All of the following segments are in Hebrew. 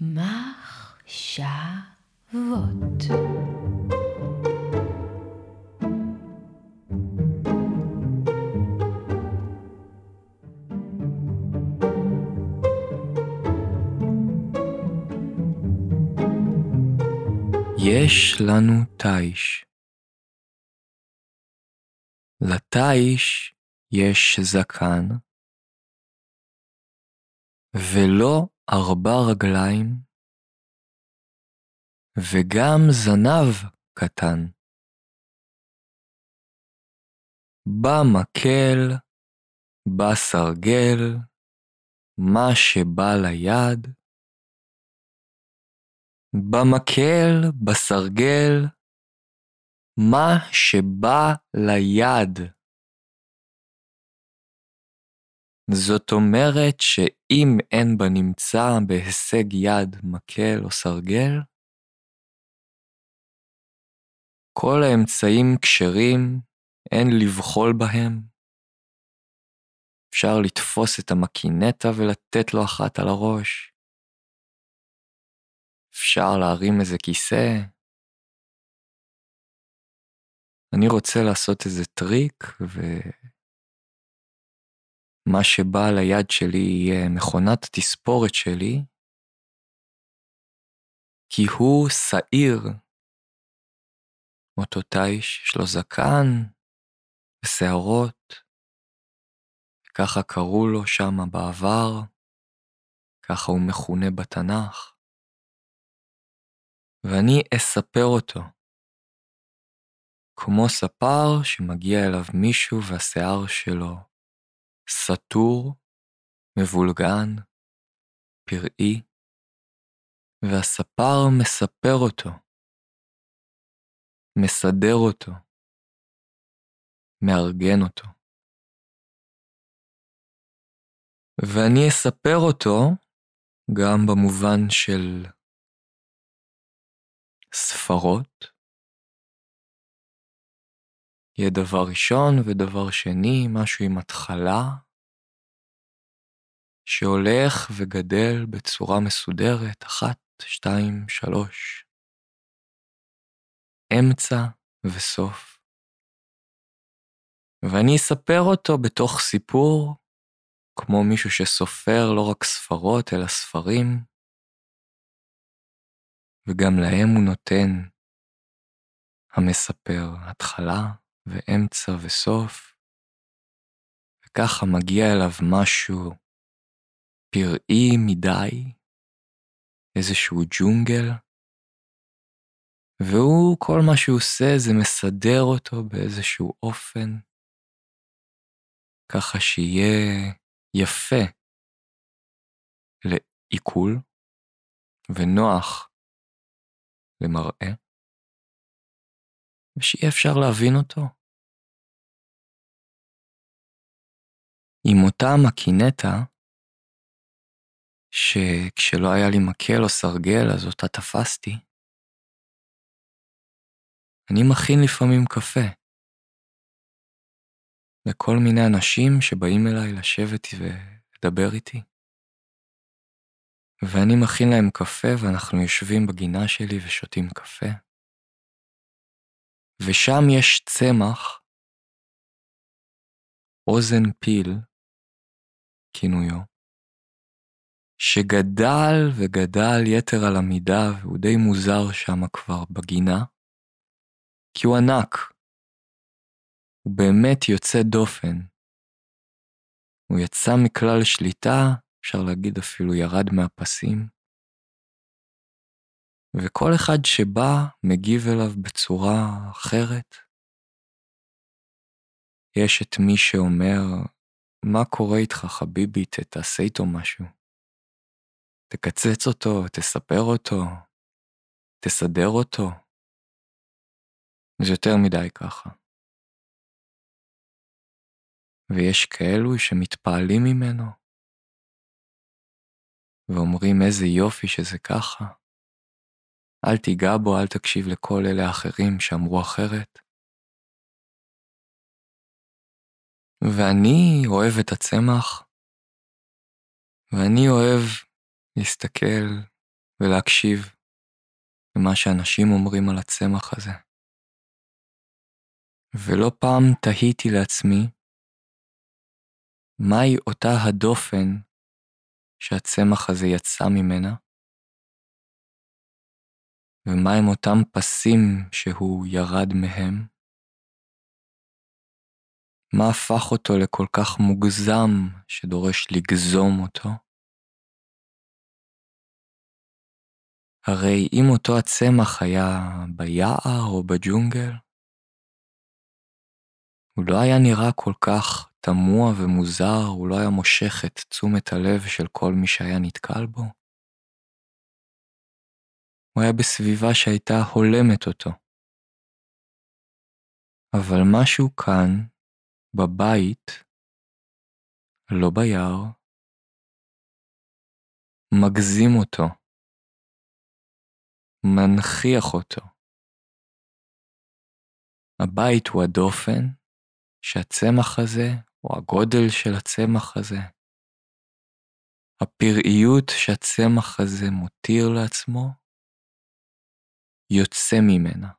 מחשבות. יש לנו תיש. לתיש יש זקן, ולא ארבע רגליים, וגם זנב קטן. בא מקל, בא סרגל, מה שבא ליד, במקל, בסרגל, מה שבא ליד. זאת אומרת שאם אין בנמצא בהישג יד מקל או סרגל, כל האמצעים כשרים, אין לבחול בהם. אפשר לתפוס את המקינטה ולתת לו אחת על הראש. אפשר להרים איזה כיסא. אני רוצה לעשות איזה טריק, ומה שבא ליד שלי יהיה מכונת התספורת שלי, כי הוא שעיר. אותו תיש, יש לו זקן ושערות, ככה קראו לו שמה בעבר, ככה הוא מכונה בתנ"ך. ואני אספר אותו. כמו ספר שמגיע אליו מישהו והשיער שלו סתור, מבולגן, פראי, והספר מספר אותו, מסדר אותו, מארגן אותו. ואני אספר אותו גם במובן של ספרות. יהיה דבר ראשון ודבר שני, משהו עם התחלה, שהולך וגדל בצורה מסודרת, אחת, שתיים, שלוש. אמצע וסוף. ואני אספר אותו בתוך סיפור, כמו מישהו שסופר לא רק ספרות, אלא ספרים, וגם להם הוא נותן המספר התחלה ואמצע וסוף, וככה מגיע אליו משהו פראי מדי, איזשהו ג'ונגל, והוא, כל מה שהוא עושה זה מסדר אותו באיזשהו אופן, ככה שיהיה יפה לעיכול ונוח למראה, ושיהיה אפשר להבין אותו. עם אותה מקינטה, שכשלא היה לי מקל או סרגל אז אותה תפסתי, אני מכין לפעמים קפה לכל מיני אנשים שבאים אליי לשבת ולדבר איתי. ואני מכין להם קפה ואנחנו יושבים בגינה שלי ושותים קפה. ושם יש צמח, אוזן פיל, כינויו, שגדל וגדל יתר על המידה והוא די מוזר שם כבר בגינה, כי הוא ענק. הוא באמת יוצא דופן. הוא יצא מכלל שליטה אפשר להגיד אפילו ירד מהפסים. וכל אחד שבא מגיב אליו בצורה אחרת. יש את מי שאומר, מה קורה איתך חביבי, תעשה איתו משהו. תקצץ אותו, תספר אותו, תסדר אותו. זה יותר מדי ככה. ויש כאלו שמתפעלים ממנו, ואומרים איזה יופי שזה ככה. אל תיגע בו, אל תקשיב לכל אלה האחרים שאמרו אחרת. ואני אוהב את הצמח, ואני אוהב להסתכל ולהקשיב למה שאנשים אומרים על הצמח הזה. ולא פעם תהיתי לעצמי, מהי אותה הדופן שהצמח הזה יצא ממנה, ומהם אותם פסים שהוא ירד מהם, מה הפך אותו לכל כך מוגזם שדורש לגזום אותו? הרי אם אותו הצמח היה ביער או בג'ונגל, הוא לא היה נראה כל כך תמוה ומוזר, הוא לא היה מושך את תשומת הלב של כל מי שהיה נתקל בו. הוא היה בסביבה שהייתה הולמת אותו. אבל משהו כאן, בבית, לא ביער, מגזים אותו, מנכיח אותו. הבית הוא הדופן שהצמח הזה, או הגודל של הצמח הזה, הפראיות שהצמח הזה מותיר לעצמו, יוצא ממנה.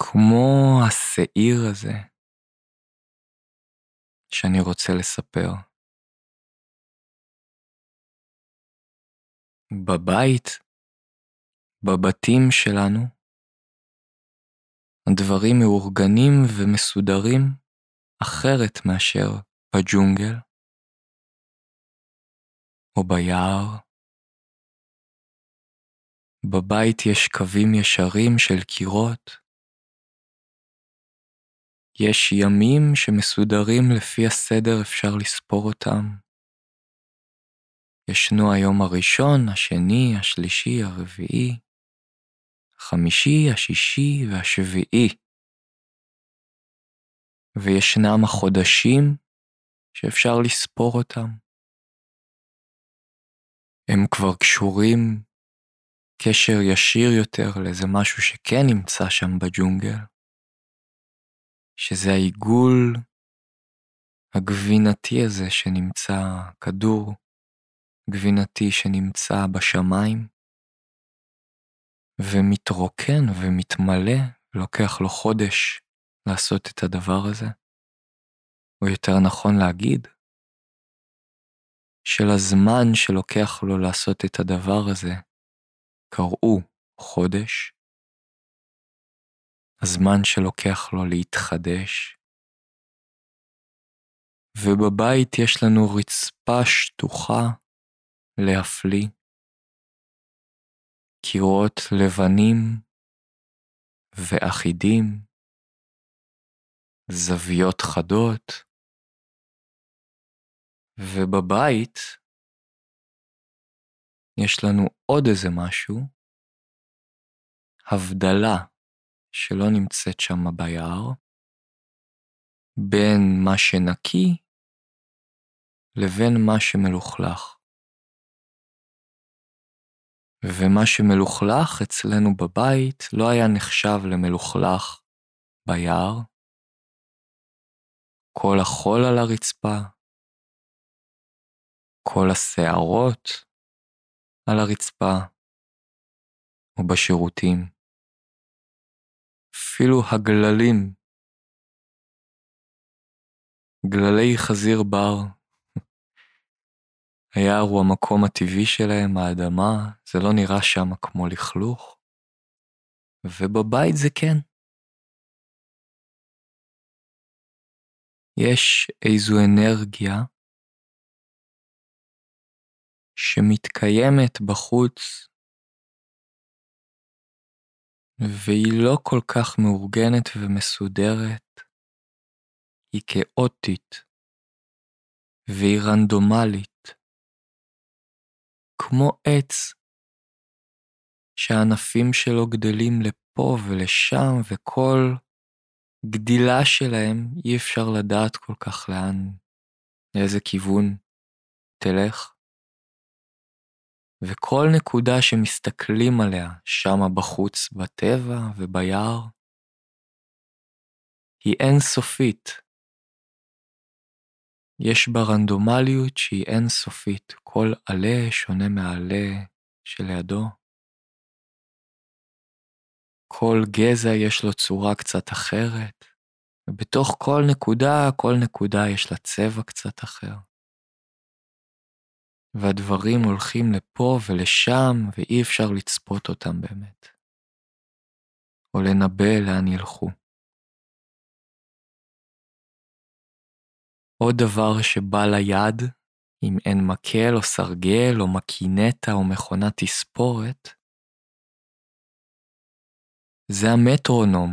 כמו השעיר הזה שאני רוצה לספר. בבית, בבתים שלנו, הדברים מאורגנים ומסודרים אחרת מאשר בג'ונגל או ביער. בבית יש קווים ישרים של קירות, יש ימים שמסודרים לפי הסדר אפשר לספור אותם. ישנו היום הראשון, השני, השלישי, הרביעי, החמישי, השישי והשביעי. וישנם החודשים שאפשר לספור אותם. הם כבר קשורים קשר ישיר יותר לאיזה משהו שכן נמצא שם בג'ונגל. שזה העיגול הגבינתי הזה שנמצא, כדור גבינתי שנמצא בשמיים, ומתרוקן ומתמלא, לוקח לו חודש לעשות את הדבר הזה, או יותר נכון להגיד, של הזמן שלוקח לו לעשות את הדבר הזה, קראו חודש, הזמן שלוקח לו להתחדש. ובבית יש לנו רצפה שטוחה להפליא, קירות לבנים ואחידים, זוויות חדות, ובבית יש לנו עוד איזה משהו, הבדלה שלא נמצאת שם ביער, בין מה שנקי לבין מה שמלוכלך. ומה שמלוכלך אצלנו בבית לא היה נחשב למלוכלך ביער. כל החול על הרצפה, כל השערות על הרצפה או בשירותים. אפילו הגללים, גללי חזיר בר, היער הוא המקום הטבעי שלהם, האדמה, זה לא נראה שם כמו לכלוך, ובבית זה כן. יש איזו אנרגיה שמתקיימת בחוץ והיא לא כל כך מאורגנת ומסודרת, היא כאוטית, והיא רנדומלית, כמו עץ שהענפים שלו גדלים לפה ולשם, וכל גדילה שלהם אי אפשר לדעת כל כך לאן, לאיזה כיוון תלך. וכל נקודה שמסתכלים עליה שמה בחוץ, בטבע וביער, היא אינסופית. יש בה רנדומליות שהיא אינסופית, כל עלה שונה מהעלה שלידו. כל גזע יש לו צורה קצת אחרת, ובתוך כל נקודה, כל נקודה יש לה צבע קצת אחר. והדברים הולכים לפה ולשם, ואי אפשר לצפות אותם באמת, או לנבא לאן ילכו. עוד דבר שבא ליד, אם אין מקל או סרגל או מקינטה או מכונת תספורת, זה המטרונום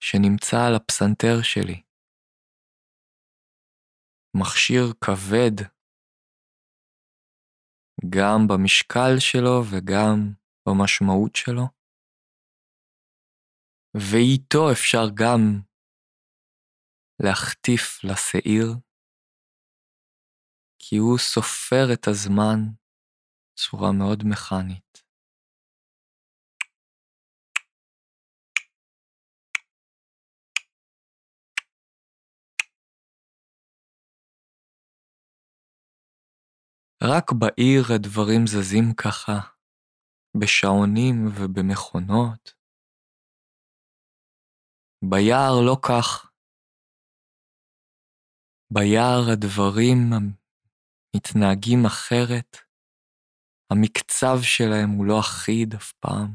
שנמצא על הפסנתר שלי. מכשיר כבד, גם במשקל שלו וגם במשמעות שלו, ואיתו אפשר גם להחטיף לשעיר, כי הוא סופר את הזמן בצורה מאוד מכנית. רק בעיר הדברים זזים ככה, בשעונים ובמכונות. ביער לא כך. ביער הדברים מתנהגים אחרת, המקצב שלהם הוא לא אחיד אף פעם.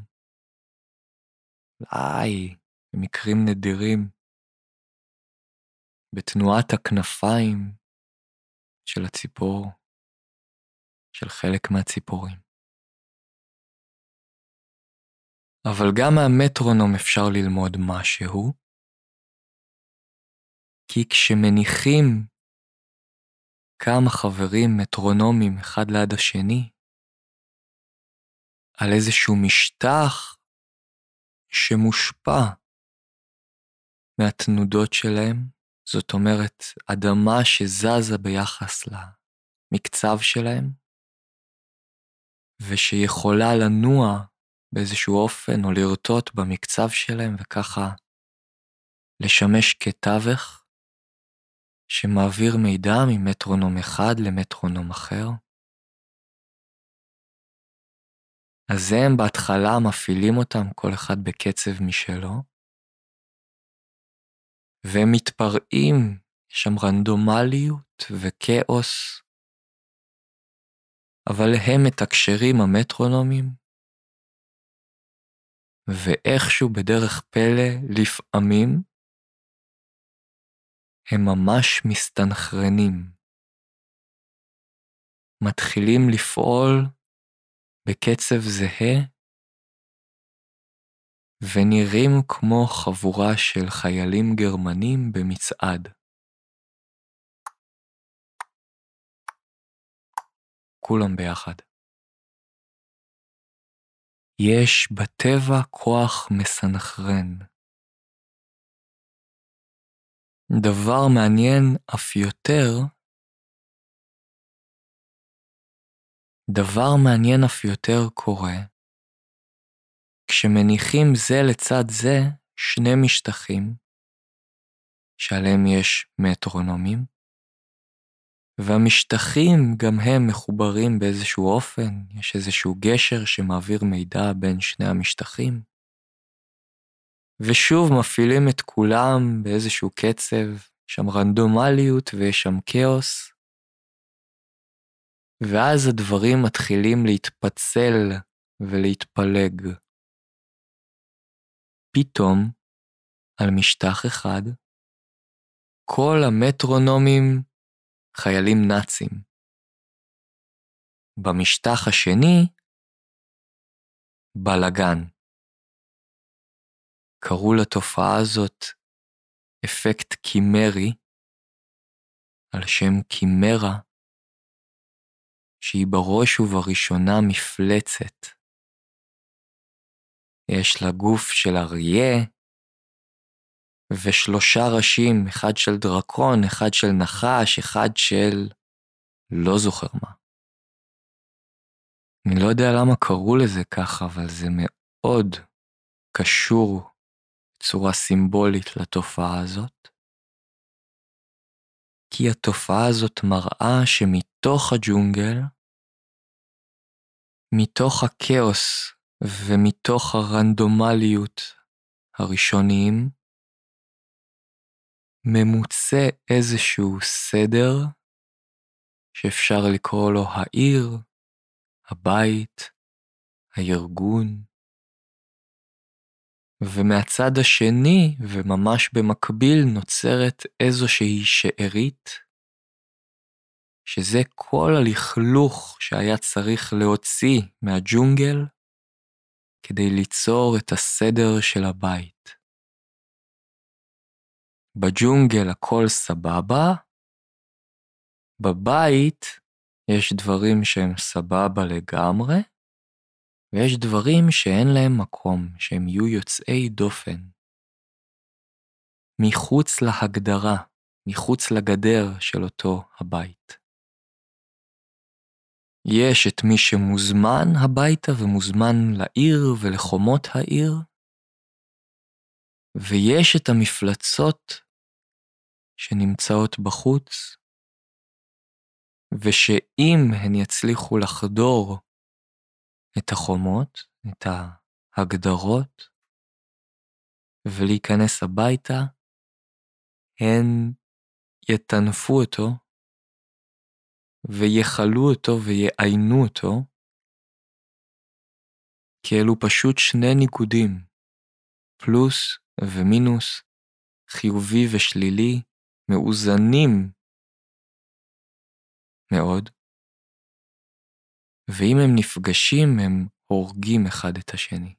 אולי, במקרים נדירים, בתנועת הכנפיים של הציפור, של חלק מהציפורים. אבל גם מהמטרונום אפשר ללמוד משהו, כי כשמניחים כמה חברים מטרונומים אחד ליד השני, על איזשהו משטח שמושפע מהתנודות שלהם, זאת אומרת, אדמה שזזה ביחס למקצב שלהם, ושיכולה לנוע באיזשהו אופן או לרטוט במקצב שלהם וככה לשמש כתווך שמעביר מידע ממטרונום אחד למטרונום אחר. אז הם בהתחלה מפעילים אותם כל אחד בקצב משלו, והם מתפרעים, יש שם רנדומליות וכאוס, אבל הם מתקשרים המטרונומים, ואיכשהו בדרך פלא, לפעמים, הם ממש מסתנכרנים. מתחילים לפעול בקצב זהה ונראים כמו חבורה של חיילים גרמנים במצעד. כולם ביחד. יש בטבע כוח מסנכרן. דבר מעניין אף יותר, דבר מעניין אף יותר קורה כשמניחים זה לצד זה שני משטחים שעליהם יש מטרונומים, והמשטחים גם הם מחוברים באיזשהו אופן, יש איזשהו גשר שמעביר מידע בין שני המשטחים. ושוב מפעילים את כולם באיזשהו קצב, יש שם רנדומליות ויש שם כאוס, ואז הדברים מתחילים להתפצל ולהתפלג. פתאום, על משטח אחד, כל המטרונומים חיילים נאצים. במשטח השני, בלאגן. קראו לתופעה הזאת אפקט קימרי, על שם קימרה, שהיא בראש ובראשונה מפלצת. יש לה גוף של אריה, ושלושה ראשים, אחד של דרקון, אחד של נחש, אחד של... לא זוכר מה. אני לא יודע למה קראו לזה ככה, אבל זה מאוד קשור צורה סימבולית לתופעה הזאת. כי התופעה הזאת מראה שמתוך הג'ונגל, מתוך הכאוס ומתוך הרנדומליות הראשוניים, ממוצה איזשהו סדר שאפשר לקרוא לו העיר, הבית, הארגון. ומהצד השני, וממש במקביל, נוצרת איזושהי שארית, שזה כל הלכלוך שהיה צריך להוציא מהג'ונגל כדי ליצור את הסדר של הבית. בג'ונגל הכל סבבה, בבית יש דברים שהם סבבה לגמרי, ויש דברים שאין להם מקום, שהם יהיו יוצאי דופן. מחוץ להגדרה, מחוץ לגדר של אותו הבית. יש את מי שמוזמן הביתה ומוזמן לעיר ולחומות העיר, ויש את המפלצות שנמצאות בחוץ, ושאם הן יצליחו לחדור את החומות, את ההגדרות, ולהיכנס הביתה, הן יטנפו אותו, ויכלו אותו ויעיינו אותו, כי אלו פשוט שני ניקודים, פלוס ומינוס, חיובי ושלילי, מאוזנים מאוד, ואם הם נפגשים הם הורגים אחד את השני.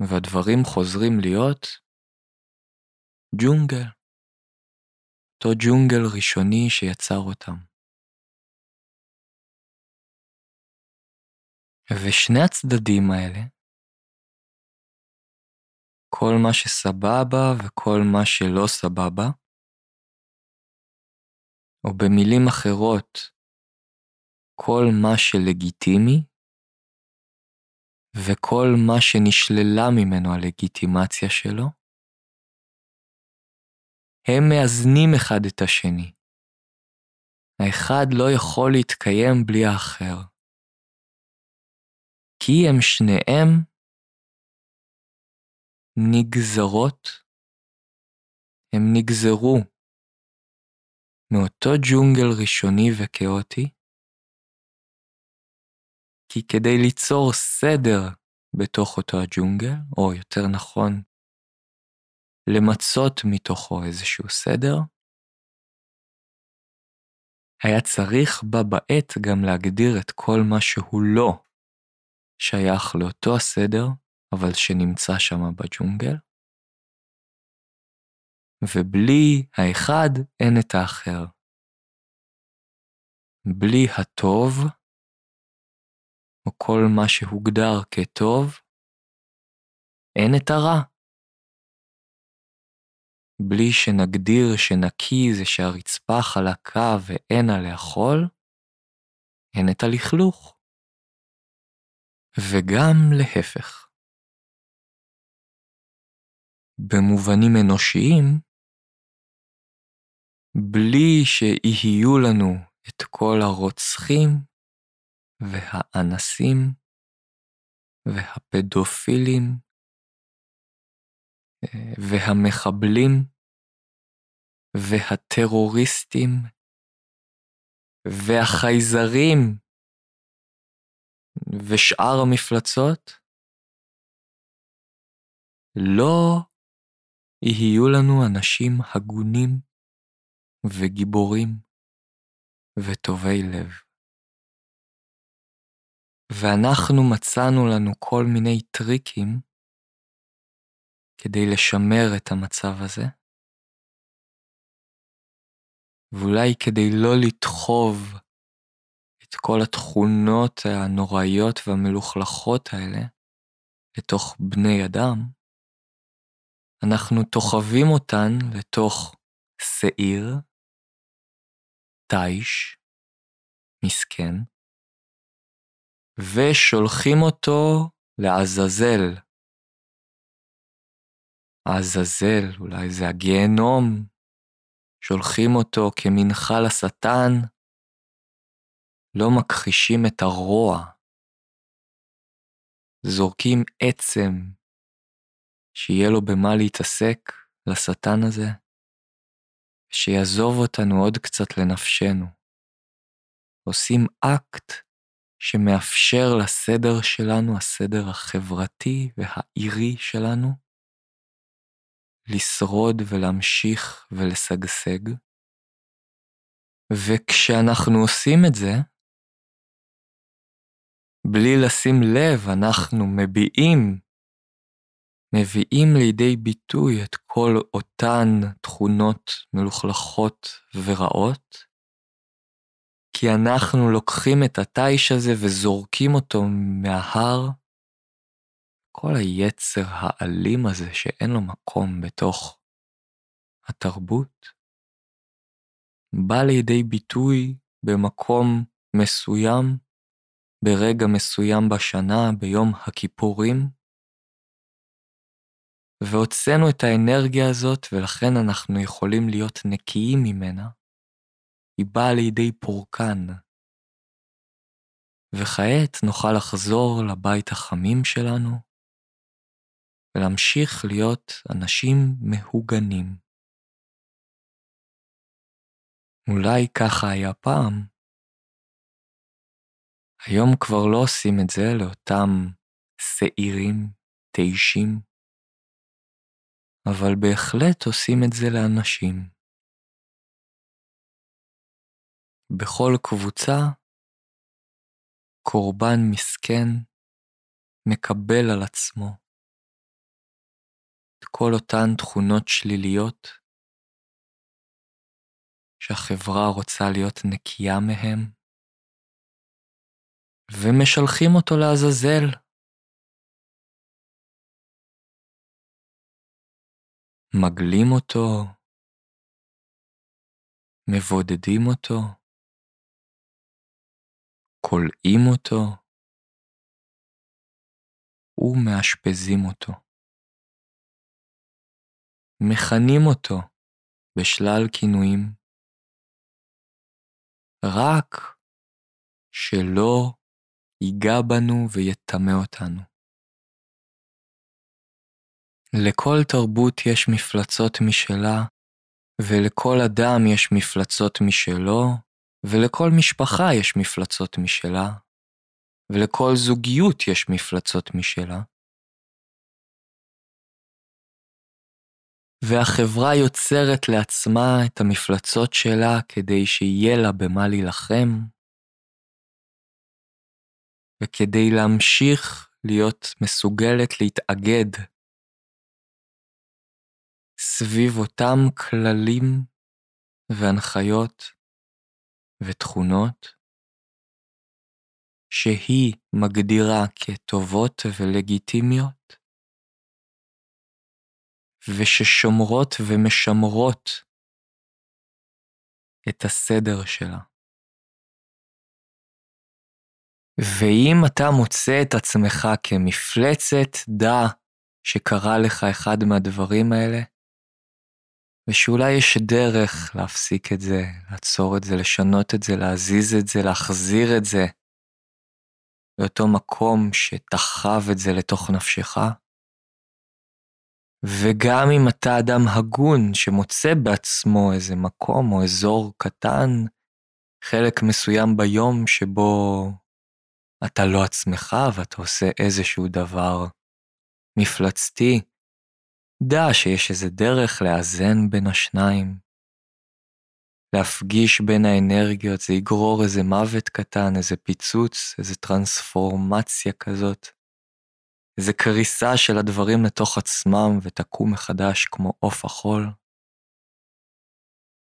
והדברים חוזרים להיות ג'ונגל, אותו ג'ונגל ראשוני שיצר אותם. ושני הצדדים האלה, כל מה שסבבה וכל מה שלא סבבה, או במילים אחרות, כל מה שלגיטימי, וכל מה שנשללה ממנו הלגיטימציה שלו, הם מאזנים אחד את השני. האחד לא יכול להתקיים בלי האחר. כי הם שניהם נגזרות, הם נגזרו מאותו ג'ונגל ראשוני וכאוטי, כי כדי ליצור סדר בתוך אותו הג'ונגל, או יותר נכון, למצות מתוכו איזשהו סדר, היה צריך בה בעת גם להגדיר את כל מה שהוא לא שייך לאותו הסדר, אבל שנמצא שם בג'ונגל. ובלי האחד אין את האחר. בלי הטוב, או כל מה שהוגדר כטוב, אין את הרע. בלי שנגדיר שנקי זה שהרצפה חלקה ואין עליה חול, אין את הלכלוך. וגם להפך. במובנים אנושיים, בלי שיהיו לנו את כל הרוצחים והאנסים והפדופילים אה, והמחבלים והטרוריסטים והחייזרים ושאר המפלצות, לא יהיו לנו אנשים הגונים וגיבורים וטובי לב. ואנחנו מצאנו לנו כל מיני טריקים כדי לשמר את המצב הזה, ואולי כדי לא לדחוב את כל התכונות הנוראיות והמלוכלכות האלה לתוך בני אדם, אנחנו תוחבים אותן לתוך שעיר, תיש, מסכן, ושולחים אותו לעזאזל. העזאזל, אולי זה הגיהנום. שולחים אותו כמנחה לשטן, לא מכחישים את הרוע, זורקים עצם שיהיה לו במה להתעסק לשטן הזה, שיעזוב אותנו עוד קצת לנפשנו. עושים אקט שמאפשר לסדר שלנו, הסדר החברתי והעירי שלנו, לשרוד ולהמשיך ולשגשג. וכשאנחנו עושים את זה, בלי לשים לב, אנחנו מביעים, מביאים לידי ביטוי את כל אותן תכונות מלוכלכות ורעות, כי אנחנו לוקחים את התיש הזה וזורקים אותו מההר, כל היצר האלים הזה שאין לו מקום בתוך התרבות, בא לידי ביטוי במקום מסוים, ברגע מסוים בשנה, ביום הכיפורים, והוצאנו את האנרגיה הזאת ולכן אנחנו יכולים להיות נקיים ממנה. היא באה לידי פורקן. וכעת נוכל לחזור לבית החמים שלנו ולהמשיך להיות אנשים מהוגנים. אולי ככה היה פעם. היום כבר לא עושים את זה לאותם שעירים, תישים, אבל בהחלט עושים את זה לאנשים. בכל קבוצה, קורבן מסכן מקבל על עצמו את כל אותן תכונות שליליות שהחברה רוצה להיות נקייה מהם, ומשלחים אותו לעזאזל. מגלים אותו, מבודדים אותו, כולאים אותו ומאשפזים אותו. מכנים אותו בשלל כינויים, רק שלא ייגע בנו ויטמא אותנו. לכל תרבות יש מפלצות משלה, ולכל אדם יש מפלצות משלו, ולכל משפחה יש מפלצות משלה, ולכל זוגיות יש מפלצות משלה. והחברה יוצרת לעצמה את המפלצות שלה כדי שיהיה לה במה להילחם, וכדי להמשיך להיות מסוגלת להתאגד סביב אותם כללים והנחיות ותכונות שהיא מגדירה כטובות ולגיטימיות, וששומרות ומשמרות את הסדר שלה. ואם אתה מוצא את עצמך כמפלצת, דע שקרה לך אחד מהדברים האלה, ושאולי יש דרך להפסיק את זה, לעצור את זה, לשנות את זה, להזיז את זה, להחזיר את זה לאותו מקום שתחב את זה לתוך נפשך. וגם אם אתה אדם הגון שמוצא בעצמו איזה מקום או אזור קטן, חלק מסוים ביום שבו אתה לא עצמך ואתה עושה איזשהו דבר מפלצתי, דע שיש איזה דרך לאזן בין השניים. להפגיש בין האנרגיות, זה יגרור איזה מוות קטן, איזה פיצוץ, איזה טרנספורמציה כזאת. איזה קריסה של הדברים לתוך עצמם ותקום מחדש כמו עוף החול.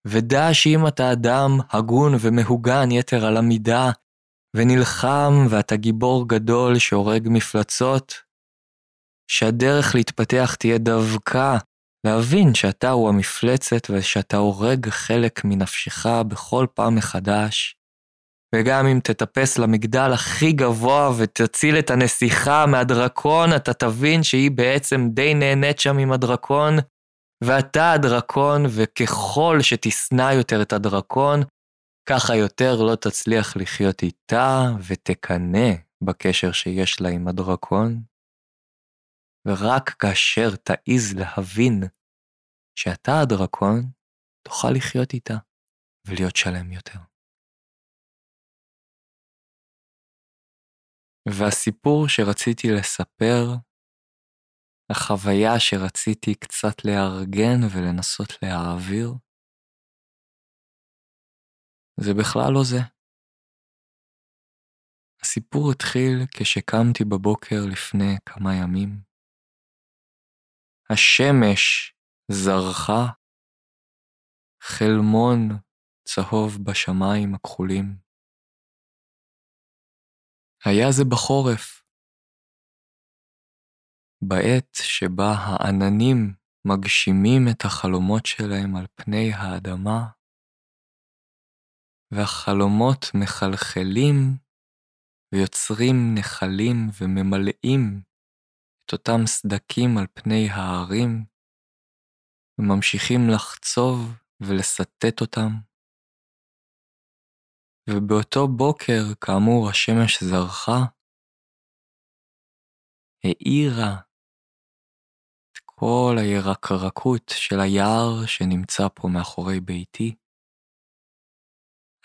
ודע שאם אתה אדם הגון ומהוגן יתר על המידה, ונלחם ואתה גיבור גדול שהורג מפלצות, שהדרך להתפתח תהיה דווקא להבין שאתה הוא המפלצת ושאתה הורג חלק מנפשך בכל פעם מחדש. וגם אם תטפס למגדל הכי גבוה ותציל את הנסיכה מהדרקון, אתה תבין שהיא בעצם די נהנית שם עם הדרקון, ואתה הדרקון, וככל שתשנא יותר את הדרקון, ככה יותר לא תצליח לחיות איתה ותקנא בקשר שיש לה עם הדרקון. ורק כאשר תעיז להבין שאתה הדרקון, תוכל לחיות איתה ולהיות שלם יותר. והסיפור שרציתי לספר, החוויה שרציתי קצת לארגן ולנסות להעביר, זה בכלל לא זה. הסיפור התחיל כשקמתי בבוקר לפני כמה ימים. השמש זרחה, חלמון צהוב בשמיים הכחולים. היה זה בחורף, בעת שבה העננים מגשימים את החלומות שלהם על פני האדמה, והחלומות מחלחלים ויוצרים נחלים וממלאים את אותם סדקים על פני ההרים, וממשיכים לחצוב ולסטט אותם. ובאותו בוקר, כאמור, השמש זרחה, האירה את כל הירקרקות של היער שנמצא פה מאחורי ביתי.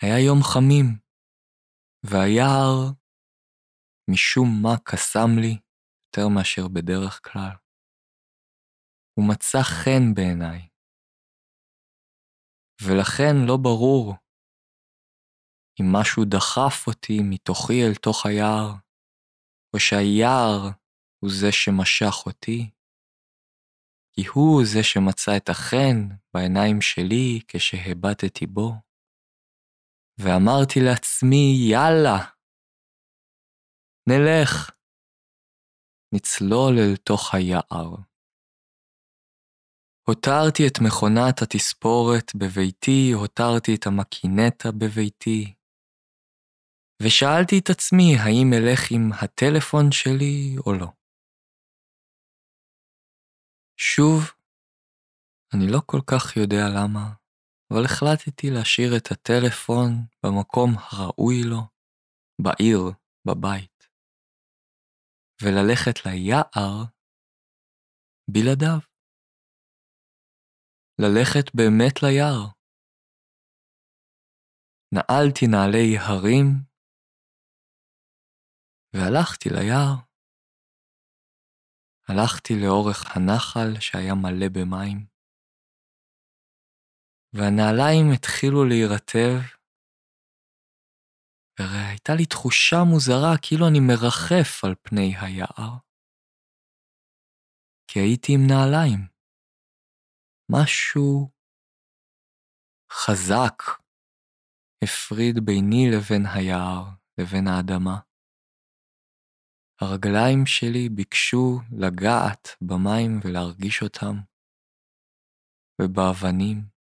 היה יום חמים, והיער משום מה קסם לי יותר מאשר בדרך כלל. הוא מצא חן בעיניי, ולכן לא ברור אם משהו דחף אותי מתוכי אל תוך היער, או שהיער הוא זה שמשך אותי, כי הוא זה שמצא את החן בעיניים שלי כשהבטתי בו. ואמרתי לעצמי, יאללה, נלך, נצלול אל תוך היער. הותרתי את מכונת התספורת בביתי, הותרתי את המקינטה בביתי, ושאלתי את עצמי האם אלך עם הטלפון שלי או לא. שוב, אני לא כל כך יודע למה, אבל החלטתי להשאיר את הטלפון במקום הראוי לו, בעיר, בבית, וללכת ליער בלעדיו. ללכת באמת ליער. נעלתי נעלי הרים והלכתי ליער. הלכתי לאורך הנחל שהיה מלא במים, והנעליים התחילו להירטב, והייתה לי תחושה מוזרה כאילו אני מרחף על פני היער, כי הייתי עם נעליים. משהו חזק הפריד ביני לבין היער, לבין האדמה. הרגליים שלי ביקשו לגעת במים ולהרגיש אותם, ובאבנים.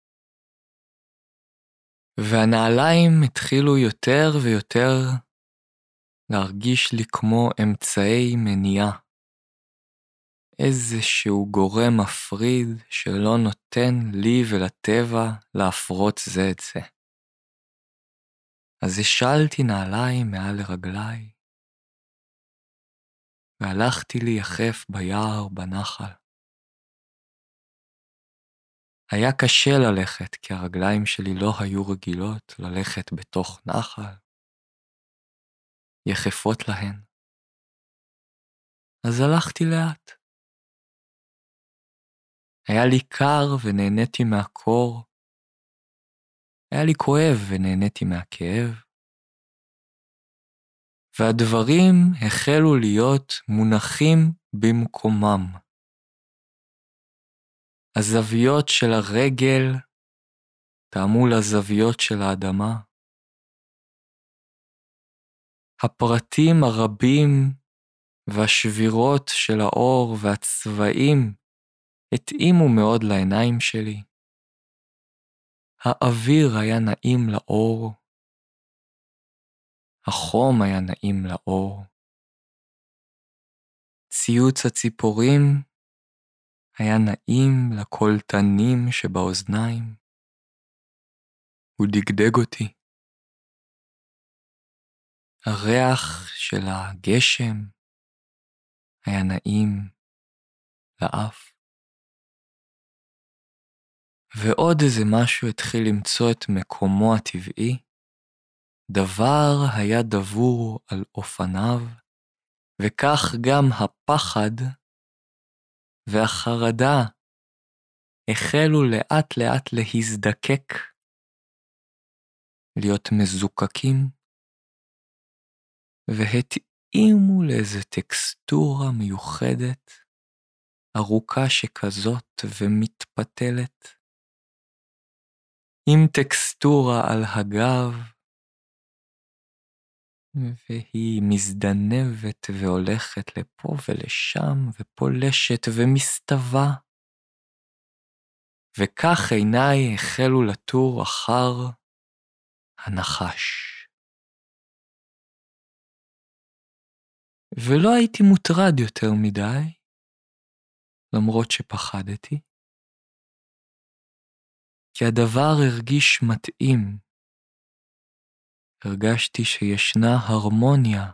והנעליים התחילו יותר ויותר להרגיש לי כמו אמצעי מניעה. איזשהו גורם מפריד שלא נותן לי ולטבע להפרות זה את זה. אז השלתי נעליים מעל לרגליי, והלכתי ליחף ביער בנחל. היה קשה ללכת, כי הרגליים שלי לא היו רגילות ללכת בתוך נחל, יחפות להן. אז הלכתי לאט. היה לי קר ונהניתי מהקור, היה לי כואב ונהניתי מהכאב. והדברים החלו להיות מונחים במקומם. הזוויות של הרגל טעמו לזוויות של האדמה. הפרטים הרבים והשבירות של האור והצבעים התאימו מאוד לעיניים שלי. האוויר היה נעים לאור, החום היה נעים לאור. ציוץ הציפורים היה נעים לקולטנים שבאוזניים. הוא דגדג אותי. הריח של הגשם היה נעים לאף. ועוד איזה משהו התחיל למצוא את מקומו הטבעי. דבר היה דבור על אופניו, וכך גם הפחד והחרדה החלו לאט לאט להזדקק, להיות מזוקקים, והתאימו לאיזה טקסטורה מיוחדת, ארוכה שכזאת ומתפתלת. עם טקסטורה על הגב, והיא מזדנבת והולכת לפה ולשם, ופולשת ומסתווה. וכך עיניי החלו לתור אחר הנחש. ולא הייתי מוטרד יותר מדי, למרות שפחדתי. כי הדבר הרגיש מתאים. הרגשתי שישנה הרמוניה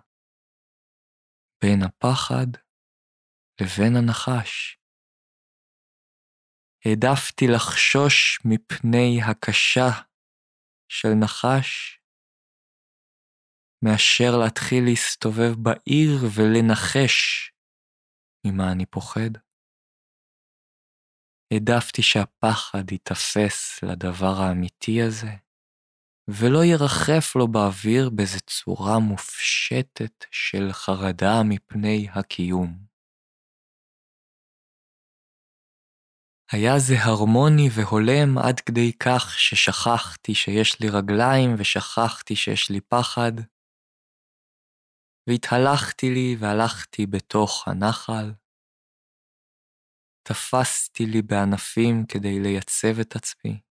בין הפחד לבין הנחש. העדפתי לחשוש מפני הקשה של נחש, מאשר להתחיל להסתובב בעיר ולנחש ממה אני פוחד. העדפתי שהפחד ייתפס לדבר האמיתי הזה, ולא ירחף לו באוויר באיזו צורה מופשטת של חרדה מפני הקיום. היה זה הרמוני והולם עד כדי כך ששכחתי שיש לי רגליים ושכחתי שיש לי פחד, והתהלכתי לי והלכתי בתוך הנחל, תפסתי לי בענפים כדי לייצב את עצמי.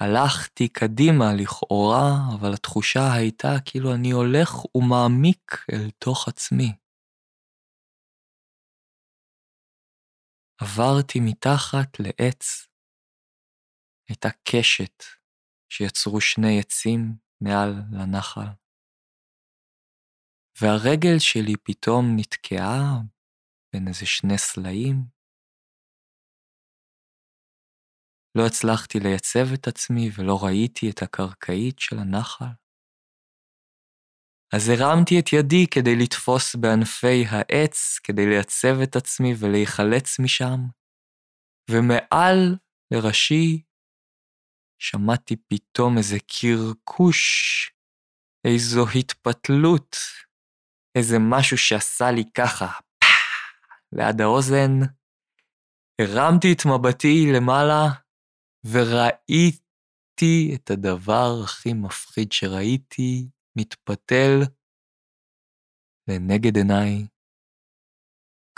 הלכתי קדימה לכאורה, אבל התחושה הייתה כאילו אני הולך ומעמיק אל תוך עצמי. עברתי מתחת לעץ. הייתה קשת שיצרו שני עצים מעל לנחל. והרגל שלי פתאום נתקעה בין איזה שני סלעים. לא הצלחתי לייצב את עצמי ולא ראיתי את הקרקעית של הנחל. אז הרמתי את ידי כדי לתפוס בענפי העץ, כדי לייצב את עצמי ולהיחלץ משם, ומעל לראשי שמעתי פתאום איזה קרקוש, איזו התפתלות, איזה משהו שעשה לי ככה, ליד האוזן, הרמתי את מבטי למעלה וראיתי את הדבר הכי מפחיד שראיתי מתפתל לנגד עיניי,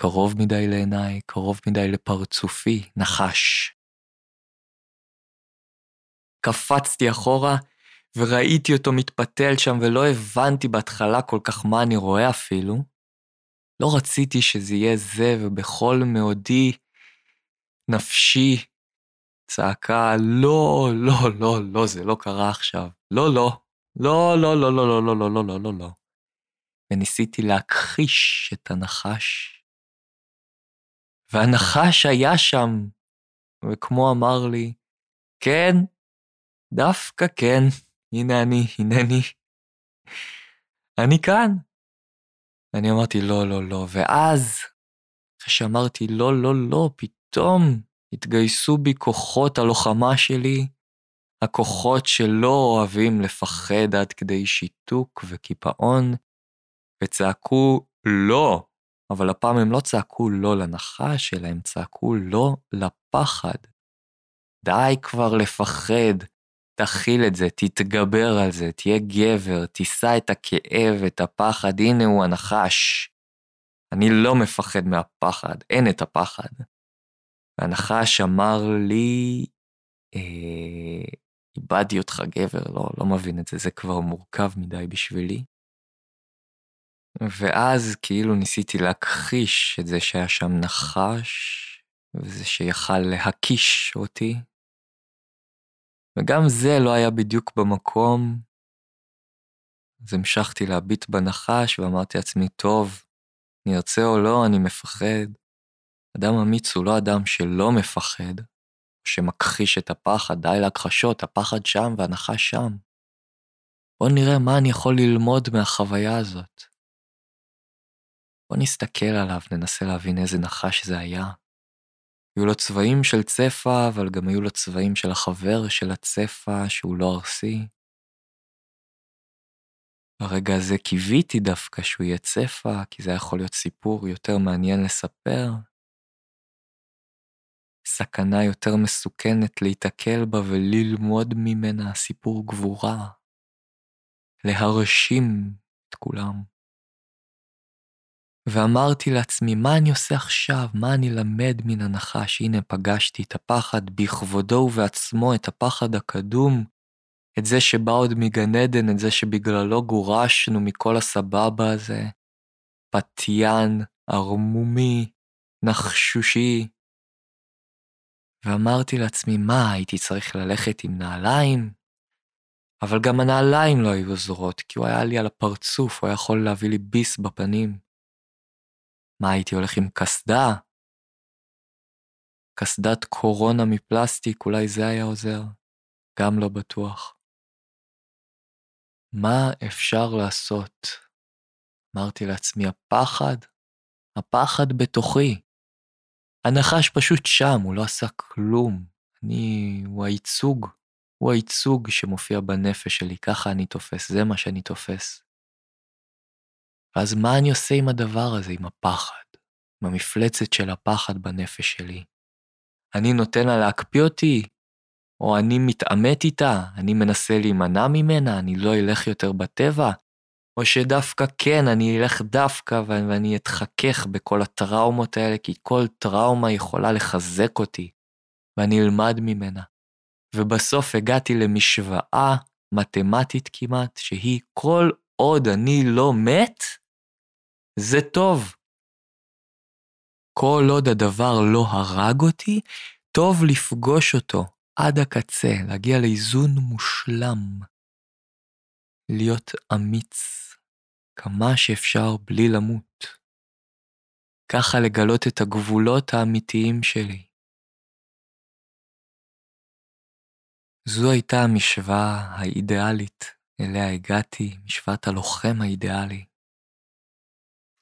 קרוב מדי לעיניי, קרוב מדי לפרצופי, נחש. קפצתי אחורה וראיתי אותו מתפתל שם ולא הבנתי בהתחלה כל כך מה אני רואה אפילו. לא רציתי שזה יהיה זה, ובכל מאודי נפשי צעקה, לא, לא, לא, לא, זה לא קרה עכשיו. לא, לא, לא, לא, לא, לא, לא, לא, לא, לא, לא, לא, לא. וניסיתי להכחיש את הנחש. והנחש היה שם, וכמו אמר לי, כן, דווקא כן, הנה אני, הנני. אני כאן. ואני אמרתי, לא, לא, לא. ואז, אחרי שאמרתי, לא, לא, לא, פתאום התגייסו בי כוחות הלוחמה שלי, הכוחות שלא אוהבים לפחד עד כדי שיתוק וקיפאון, וצעקו לא, אבל הפעם הם לא צעקו לא לנחש, אלא הם צעקו לא לפחד. די כבר לפחד, תכיל את זה, תתגבר על זה, תהיה גבר, תישא את הכאב, את הפחד, הנה הוא הנחש. אני לא מפחד מהפחד, אין את הפחד. והנחש אמר לי, אה, איבדתי אותך גבר, לא, לא מבין את זה, זה כבר מורכב מדי בשבילי. ואז כאילו ניסיתי להכחיש את זה שהיה שם נחש, וזה שיכל להקיש אותי. וגם זה לא היה בדיוק במקום. אז המשכתי להביט בנחש ואמרתי לעצמי, טוב, נרצה או לא, אני מפחד. אדם אמיץ הוא לא אדם שלא מפחד, שמכחיש את הפחד, די להכחשות, הפחד שם והנחש שם. בוא נראה מה אני יכול ללמוד מהחוויה הזאת. בוא נסתכל עליו, ננסה להבין איזה נחש זה היה. היו לו צבעים של צפה, אבל גם היו לו צבעים של החבר של הצפה, שהוא לא ארסי. ברגע הזה קיוויתי דווקא שהוא יהיה צפה, כי זה יכול להיות סיפור יותר מעניין לספר. סכנה יותר מסוכנת להיתקל בה וללמוד ממנה סיפור גבורה. להרשים את כולם. ואמרתי לעצמי, מה אני עושה עכשיו? מה אני למד מן הנחש? הנה, פגשתי את הפחד בכבודו ובעצמו, את הפחד הקדום, את זה שבא עוד מגן עדן, את זה שבגללו גורשנו מכל הסבבה הזה. פתיין, ערמומי, נחשושי. ואמרתי לעצמי, מה, הייתי צריך ללכת עם נעליים? אבל גם הנעליים לא היו עוזרות, כי הוא היה לי על הפרצוף, הוא היה יכול להביא לי ביס בפנים. מה, הייתי הולך עם קסדה? קסדת קורונה מפלסטיק, אולי זה היה עוזר? גם לא בטוח. מה אפשר לעשות? אמרתי לעצמי, הפחד? הפחד בתוכי. הנחש פשוט שם, הוא לא עשה כלום. אני, הוא הייצוג, הוא הייצוג שמופיע בנפש שלי, ככה אני תופס, זה מה שאני תופס. ואז מה אני עושה עם הדבר הזה, עם הפחד, עם המפלצת של הפחד בנפש שלי? אני נותן לה להקפיא אותי, או אני מתעמת איתה, אני מנסה להימנע ממנה, אני לא אלך יותר בטבע, או שדווקא כן, אני אלך דווקא ואני אתחכך בכל הטראומות האלה, כי כל טראומה יכולה לחזק אותי, ואני אלמד ממנה. ובסוף הגעתי למשוואה מתמטית כמעט, שהיא כל עוד אני לא מת, זה טוב. כל עוד הדבר לא הרג אותי, טוב לפגוש אותו עד הקצה, להגיע לאיזון מושלם. להיות אמיץ כמה שאפשר בלי למות. ככה לגלות את הגבולות האמיתיים שלי. זו הייתה המשוואה האידיאלית אליה הגעתי, משוואת הלוחם האידיאלי.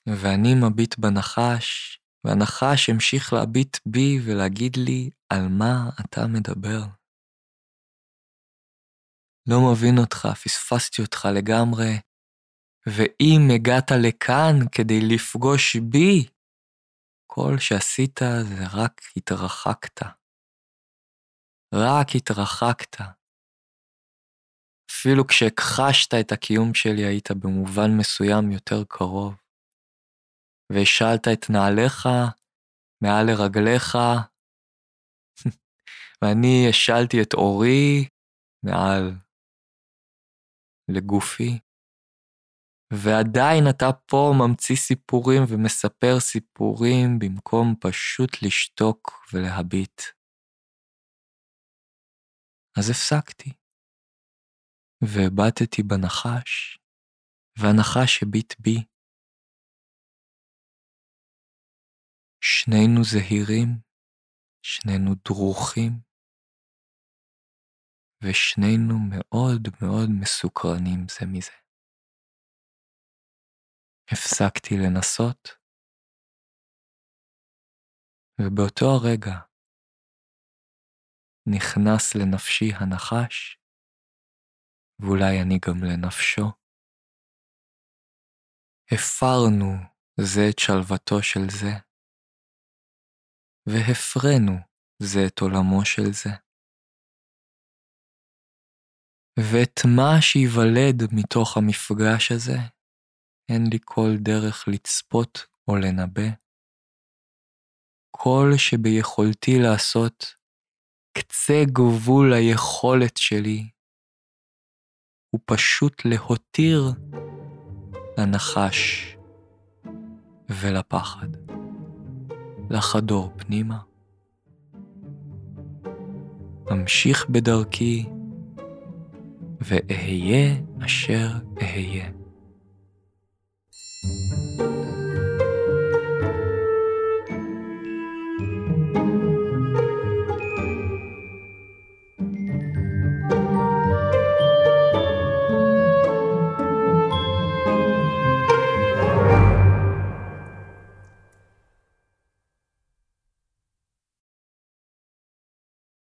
ואני מביט בנחש, והנחש המשיך להביט בי ולהגיד לי, על מה אתה מדבר? לא מבין אותך, פספסתי אותך לגמרי, ואם הגעת לכאן כדי לפגוש בי, כל שעשית זה רק התרחקת. רק התרחקת. אפילו כשהכחשת את הקיום שלי, היית במובן מסוים יותר קרוב. והשלת את נעליך מעל לרגליך, ואני השלתי את אורי מעל לגופי. ועדיין אתה פה ממציא סיפורים ומספר סיפורים במקום פשוט לשתוק ולהביט. אז הפסקתי, והבטתי בנחש, והנחש הביט בי. שנינו זהירים, שנינו דרוכים, ושנינו מאוד מאוד מסוקרנים זה מזה. הפסקתי לנסות, ובאותו הרגע נכנס לנפשי הנחש, ואולי אני גם לנפשו. הפרנו זה את שלוותו של זה. והפרנו זה את עולמו של זה. ואת מה שייוולד מתוך המפגש הזה, אין לי כל דרך לצפות או לנבא. כל שביכולתי לעשות, קצה גבול היכולת שלי, הוא פשוט להותיר לנחש ולפחד, לחדור פנימה. אמשיך בדרכי ואהיה אשר אהיה.